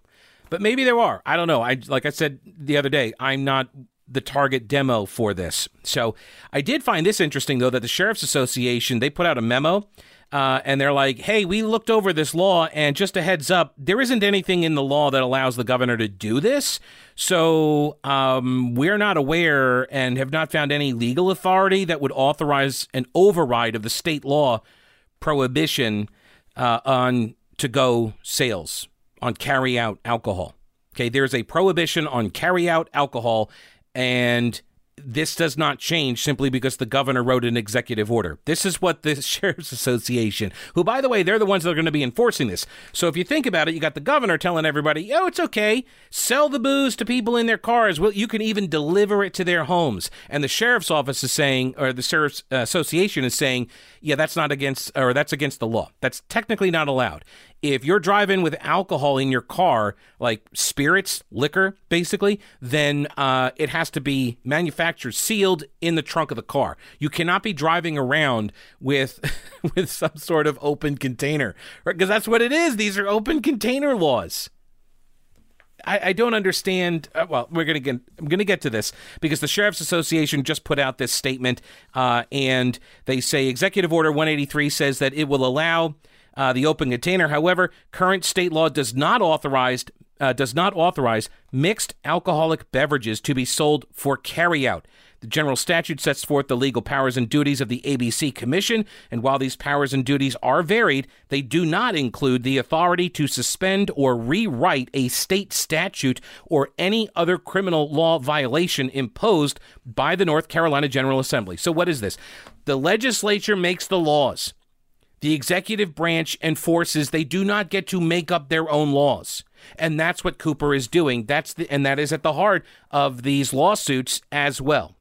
But maybe there are. I don't know. I like I said the other day, I'm not the target demo for this. So I did find this interesting though that the sheriff's association they put out a memo uh, and they're like, "Hey, we looked over this law, and just a heads up, there isn't anything in the law that allows the governor to do this. So um, we're not aware and have not found any legal authority that would authorize an override of the state law prohibition uh, on to-go sales on carry-out alcohol." Okay, there's a prohibition on carry-out alcohol and this does not change simply because the governor wrote an executive order. This is what the Sheriff's Association, who, by the way, they're the ones that are going to be enforcing this. So if you think about it, you got the governor telling everybody, oh, it's okay. Sell the booze to people in their cars. Well, you can even deliver it to their homes. And the sheriff's office is saying, or the Sheriff's uh, Association is saying, yeah, that's not against, or that's against the law. That's technically not allowed if you're driving with alcohol in your car, like spirits, liquor, basically, then uh, it has to be manufactured sealed in the trunk of the car. You cannot be driving around with with some sort of open container, right? because that's what it is. These are open container laws. I, I don't understand. Uh, well, we're gonna get. I'm gonna get to this because the sheriff's association just put out this statement, uh, and they say Executive Order 183 says that it will allow uh, the open container. However, current state law does not authorize uh, does not authorize mixed alcoholic beverages to be sold for carryout. The general statute sets forth the legal powers and duties of the ABC Commission, and while these powers and duties are varied, they do not include the authority to suspend or rewrite a state statute or any other criminal law violation imposed by the North Carolina General Assembly. So, what is this? The legislature makes the laws. The executive branch enforces, they do not get to make up their own laws. And that's what Cooper is doing. That's the, and that is at the heart of these lawsuits as well.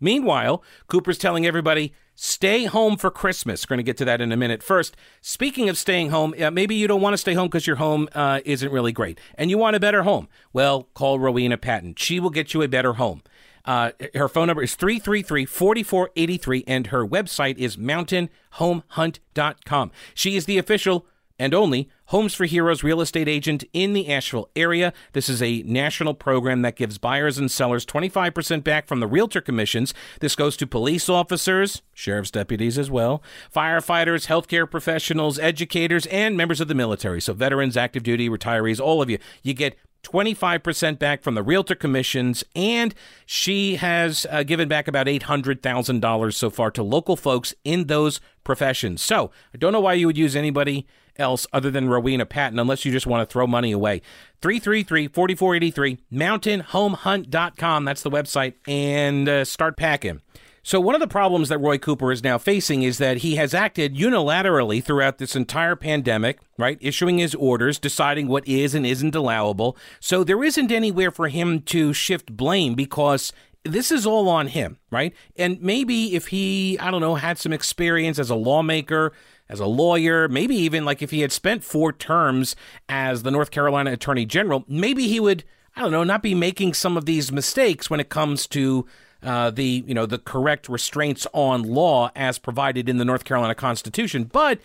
Meanwhile, Cooper's telling everybody, stay home for Christmas. We're going to get to that in a minute. First, speaking of staying home, maybe you don't want to stay home because your home uh, isn't really great and you want a better home. Well, call Rowena Patton. She will get you a better home. Uh, her phone number is 333 4483 and her website is mountainhomehunt.com. She is the official and only Homes for Heroes real estate agent in the Asheville area. This is a national program that gives buyers and sellers 25% back from the realtor commissions. This goes to police officers, sheriff's deputies as well, firefighters, healthcare professionals, educators, and members of the military. So, veterans, active duty, retirees, all of you. You get 25% back from the realtor commissions, and she has uh, given back about $800,000 so far to local folks in those professions. So I don't know why you would use anybody else other than Rowena Patton unless you just want to throw money away. 333 4483, mountainhomehunt.com. That's the website, and uh, start packing. So, one of the problems that Roy Cooper is now facing is that he has acted unilaterally throughout this entire pandemic, right? Issuing his orders, deciding what is and isn't allowable. So, there isn't anywhere for him to shift blame because this is all on him, right? And maybe if he, I don't know, had some experience as a lawmaker, as a lawyer, maybe even like if he had spent four terms as the North Carolina Attorney General, maybe he would, I don't know, not be making some of these mistakes when it comes to uh, the you know the correct restraints on law as provided in the North Carolina Constitution. But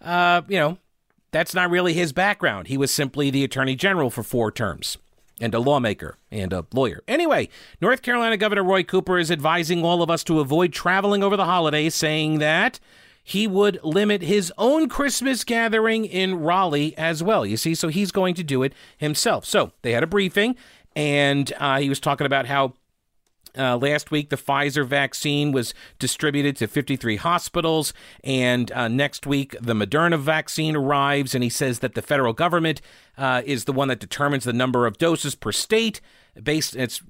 uh, you know that's not really his background. He was simply the Attorney General for four terms and a lawmaker and a lawyer. Anyway, North Carolina Governor Roy Cooper is advising all of us to avoid traveling over the holidays, saying that he would limit his own Christmas gathering in Raleigh as well. You see, so he's going to do it himself. So they had a briefing, and uh, he was talking about how uh, last week, the Pfizer vaccine was distributed to 53 hospitals, and uh, next week, the Moderna vaccine arrives. And he says that the federal government uh, is the one that determines the number of doses per state. Based, it's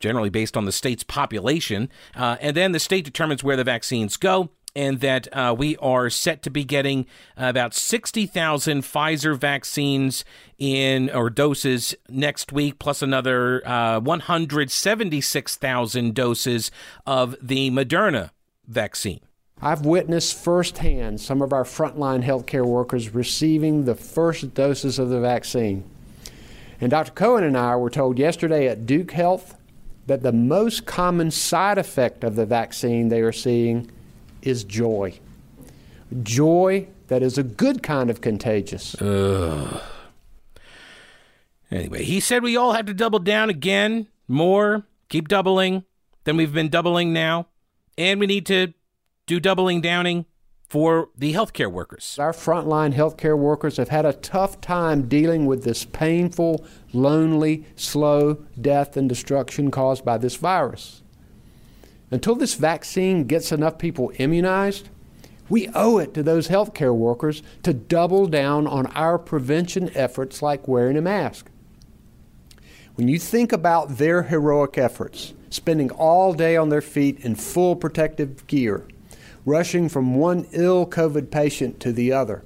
generally based on the state's population, uh, and then the state determines where the vaccines go and that uh, we are set to be getting about 60,000 Pfizer vaccines in or doses next week, plus another uh, 176,000 doses of the Moderna vaccine. I've witnessed firsthand some of our frontline healthcare workers receiving the first doses of the vaccine. And Dr. Cohen and I were told yesterday at Duke Health that the most common side effect of the vaccine they are seeing is joy. Joy that is a good kind of contagious. Ugh. Anyway, he said we all have to double down again, more, keep doubling than we've been doubling now. And we need to do doubling downing for the healthcare workers. Our frontline healthcare workers have had a tough time dealing with this painful, lonely, slow death and destruction caused by this virus. Until this vaccine gets enough people immunized, we owe it to those healthcare workers to double down on our prevention efforts like wearing a mask. When you think about their heroic efforts, spending all day on their feet in full protective gear, rushing from one ill COVID patient to the other,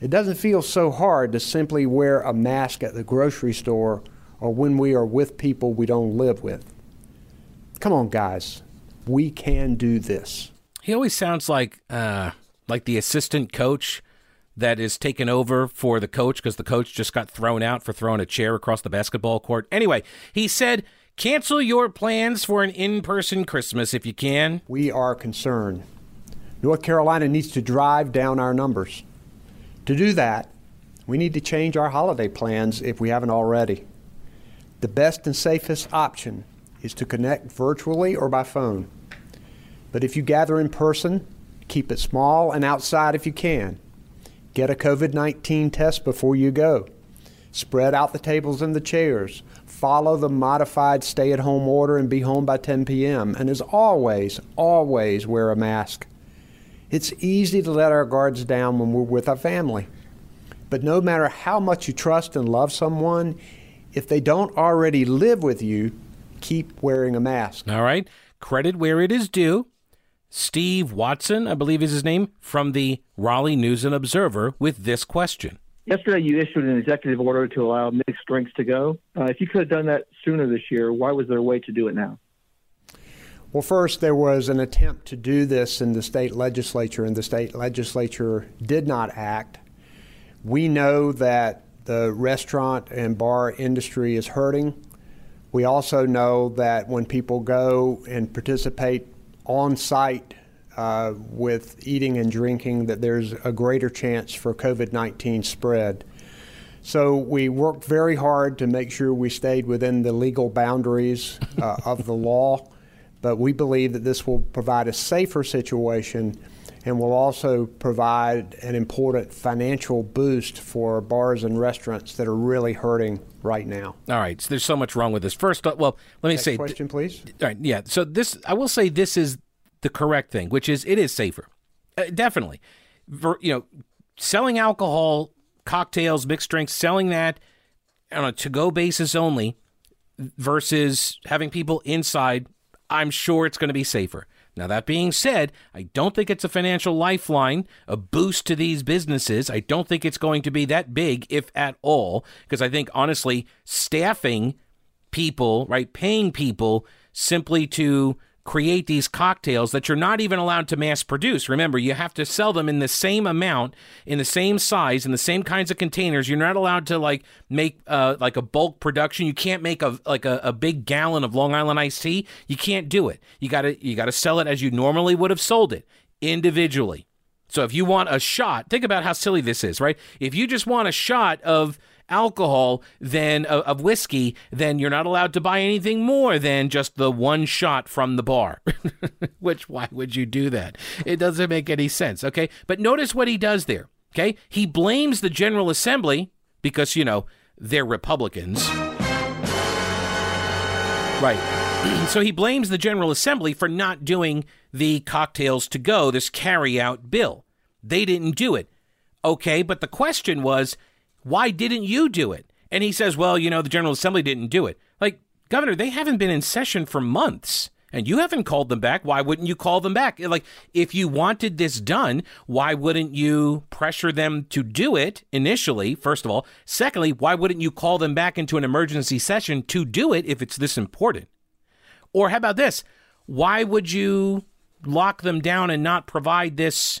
it doesn't feel so hard to simply wear a mask at the grocery store or when we are with people we don't live with. Come on, guys. We can do this. He always sounds like uh, like the assistant coach that is taken over for the coach because the coach just got thrown out for throwing a chair across the basketball court. Anyway, he said, cancel your plans for an in person Christmas if you can. We are concerned. North Carolina needs to drive down our numbers. To do that, we need to change our holiday plans if we haven't already. The best and safest option is to connect virtually or by phone. But if you gather in person, keep it small and outside if you can. Get a COVID 19 test before you go. Spread out the tables and the chairs. Follow the modified stay at home order and be home by 10 p.m. And as always, always wear a mask. It's easy to let our guards down when we're with our family. But no matter how much you trust and love someone, if they don't already live with you, keep wearing a mask. All right. Credit where it is due. Steve Watson, I believe is his name, from the Raleigh News and Observer with this question. Yesterday, you issued an executive order to allow mixed drinks to go. Uh, if you could have done that sooner this year, why was there a way to do it now? Well, first, there was an attempt to do this in the state legislature, and the state legislature did not act. We know that the restaurant and bar industry is hurting. We also know that when people go and participate on site uh, with eating and drinking, that there's a greater chance for COVID 19 spread. So we worked very hard to make sure we stayed within the legal boundaries uh, of the law, but we believe that this will provide a safer situation and will also provide an important financial boost for bars and restaurants that are really hurting right now. All right, so there's so much wrong with this. First, uh, well, let me Next say, question, please. All right, yeah. So this, I will say, this is the correct thing, which is it is safer, uh, definitely. For, you know, selling alcohol, cocktails, mixed drinks, selling that on a to-go basis only, versus having people inside. I'm sure it's going to be safer. Now, that being said, I don't think it's a financial lifeline, a boost to these businesses. I don't think it's going to be that big, if at all, because I think, honestly, staffing people, right, paying people simply to create these cocktails that you're not even allowed to mass produce. Remember, you have to sell them in the same amount, in the same size, in the same kinds of containers. You're not allowed to like make uh, like a bulk production. You can't make a like a, a big gallon of Long Island iced tea. You can't do it. You gotta you gotta sell it as you normally would have sold it individually. So if you want a shot, think about how silly this is, right? If you just want a shot of alcohol than uh, of whiskey, then you're not allowed to buy anything more than just the one shot from the bar. Which why would you do that? It doesn't make any sense, okay? But notice what he does there. Okay? He blames the General Assembly because, you know, they're Republicans. Right. so he blames the General Assembly for not doing the cocktails to go, this carry out bill. They didn't do it. Okay, but the question was why didn't you do it? And he says, well, you know, the General Assembly didn't do it. Like, Governor, they haven't been in session for months and you haven't called them back. Why wouldn't you call them back? Like, if you wanted this done, why wouldn't you pressure them to do it initially, first of all? Secondly, why wouldn't you call them back into an emergency session to do it if it's this important? Or how about this? Why would you lock them down and not provide this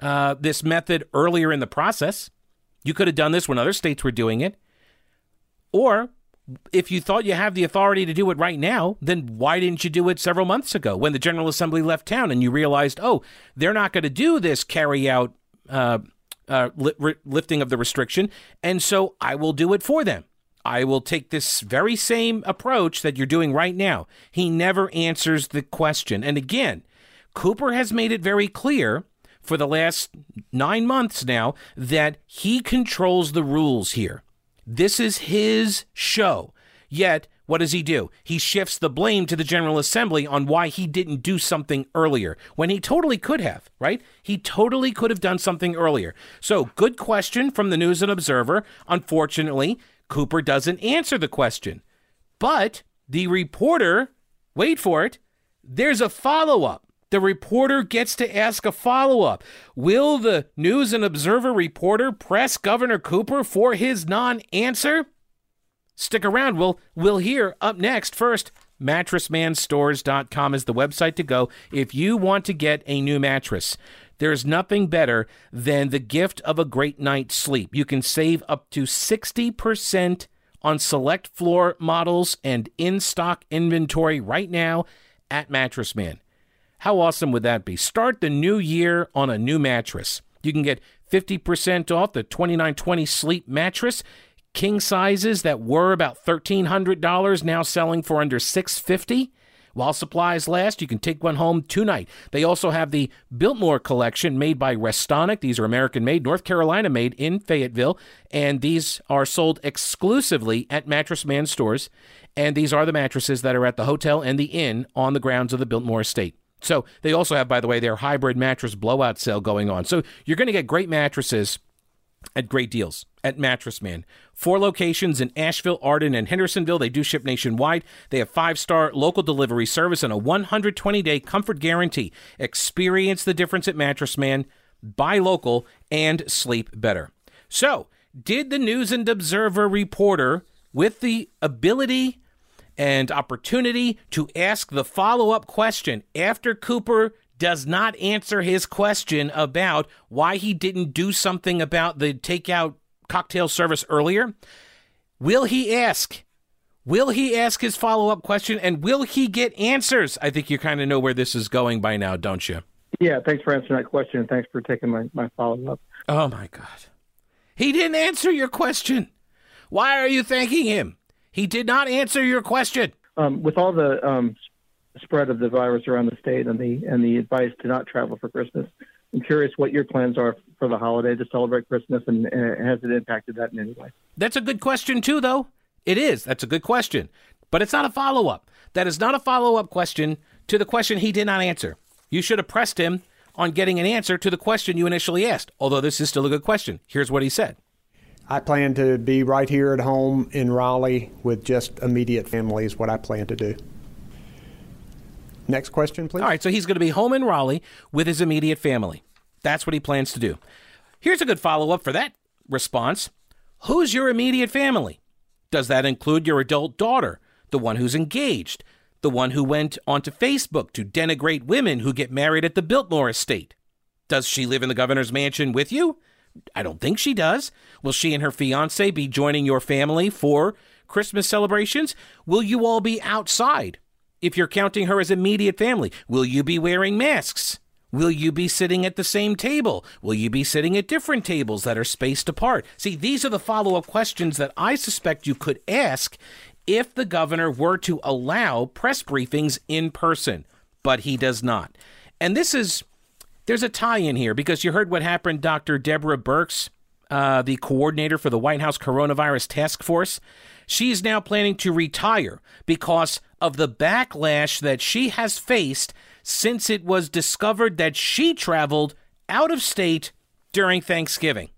uh, this method earlier in the process? You could have done this when other states were doing it. Or if you thought you have the authority to do it right now, then why didn't you do it several months ago when the General Assembly left town and you realized, oh, they're not going to do this carry out uh, uh, li- lifting of the restriction, and so I will do it for them. I will take this very same approach that you're doing right now. He never answers the question. And again, Cooper has made it very clear for the last nine months now that he controls the rules here. This is his show. Yet, what does he do? He shifts the blame to the General Assembly on why he didn't do something earlier when he totally could have, right? He totally could have done something earlier. So, good question from the News and Observer. Unfortunately, Cooper doesn't answer the question. But the reporter, wait for it, there's a follow up the reporter gets to ask a follow up. Will the News and Observer reporter press Governor Cooper for his non answer? Stick around. We'll, we'll hear up next. First, mattressmanstores.com is the website to go if you want to get a new mattress. There's nothing better than the gift of a great night's sleep. You can save up to 60% on select floor models and in stock inventory right now at Mattress Man. How awesome would that be? Start the new year on a new mattress. You can get 50% off the 2920 sleep mattress. King sizes that were about $1,300 now selling for under 650. While supplies last, you can take one home tonight. They also have the Biltmore collection made by Restonic. These are American made, North Carolina made in Fayetteville, and these are sold exclusively at Mattress Man stores. And these are the mattresses that are at the hotel and the inn on the grounds of the Biltmore estate. So they also have, by the way, their hybrid mattress blowout sale going on. So you're going to get great mattresses at great deals at Mattress Man. Four locations in Asheville, Arden, and Hendersonville. They do ship nationwide. They have five star local delivery service and a 120 day comfort guarantee. Experience the difference at Mattress Man. Buy local and sleep better. So, did the News and Observer reporter with the ability and opportunity to ask the follow up question after Cooper does not answer his question about why he didn't do something about the takeout cocktail service earlier? Will he ask? Will he ask his follow up question and will he get answers? I think you kind of know where this is going by now, don't you? Yeah, thanks for answering that question and thanks for taking my, my follow up. Oh, my God. He didn't answer your question. Why are you thanking him? He did not answer your question. Um, with all the um, spread of the virus around the state and the and the advice to not travel for Christmas, I'm curious what your plans are for the holiday to celebrate Christmas, and uh, has it impacted that in any way? That's a good question too, though. It is. That's a good question, but it's not a follow up. That is not a follow up question to the question he did not answer. You should have pressed him on getting an answer to the question you initially asked. Although this is still a good question. Here's what he said. I plan to be right here at home in Raleigh with just immediate family, is what I plan to do. Next question, please. All right, so he's going to be home in Raleigh with his immediate family. That's what he plans to do. Here's a good follow up for that response Who's your immediate family? Does that include your adult daughter, the one who's engaged, the one who went onto Facebook to denigrate women who get married at the Biltmore estate? Does she live in the governor's mansion with you? I don't think she does. Will she and her fiance be joining your family for Christmas celebrations? Will you all be outside? If you're counting her as immediate family, will you be wearing masks? Will you be sitting at the same table? Will you be sitting at different tables that are spaced apart? See, these are the follow up questions that I suspect you could ask if the governor were to allow press briefings in person, but he does not. And this is there's a tie in here because you heard what happened, Dr. Deborah Birx, uh, the coordinator for the White House Coronavirus Task Force. She's now planning to retire because of the backlash that she has faced since it was discovered that she traveled out of state during Thanksgiving.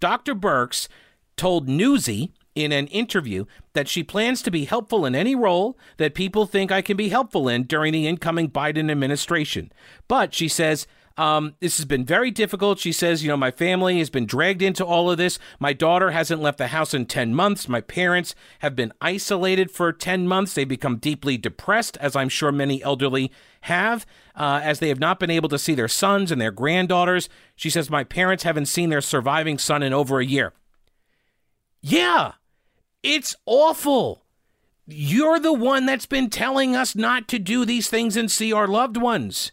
Dr. Birx told Newsy in an interview that she plans to be helpful in any role that people think I can be helpful in during the incoming Biden administration. But she says, um, this has been very difficult. She says, you know, my family has been dragged into all of this. My daughter hasn't left the house in 10 months. My parents have been isolated for 10 months. They become deeply depressed, as I'm sure many elderly have, uh, as they have not been able to see their sons and their granddaughters. She says, my parents haven't seen their surviving son in over a year. Yeah, it's awful. You're the one that's been telling us not to do these things and see our loved ones.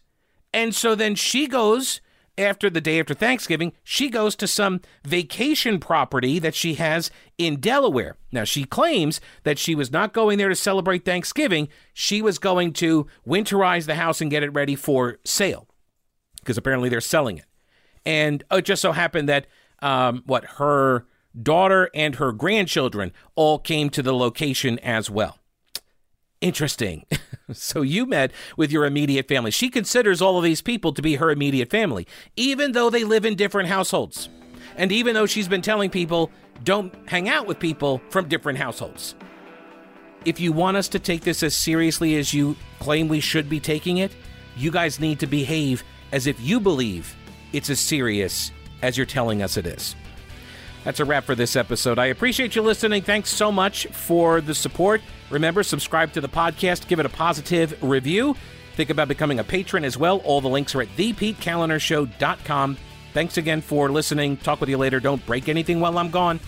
And so then she goes after the day after Thanksgiving, she goes to some vacation property that she has in Delaware. Now, she claims that she was not going there to celebrate Thanksgiving. She was going to winterize the house and get it ready for sale because apparently they're selling it. And it just so happened that um, what her daughter and her grandchildren all came to the location as well. Interesting. so you met with your immediate family. She considers all of these people to be her immediate family, even though they live in different households. And even though she's been telling people, don't hang out with people from different households. If you want us to take this as seriously as you claim we should be taking it, you guys need to behave as if you believe it's as serious as you're telling us it is. That's a wrap for this episode. I appreciate you listening. Thanks so much for the support. Remember, subscribe to the podcast, give it a positive review. Think about becoming a patron as well. All the links are at thepetekalinershow.com. Thanks again for listening. Talk with you later. Don't break anything while I'm gone.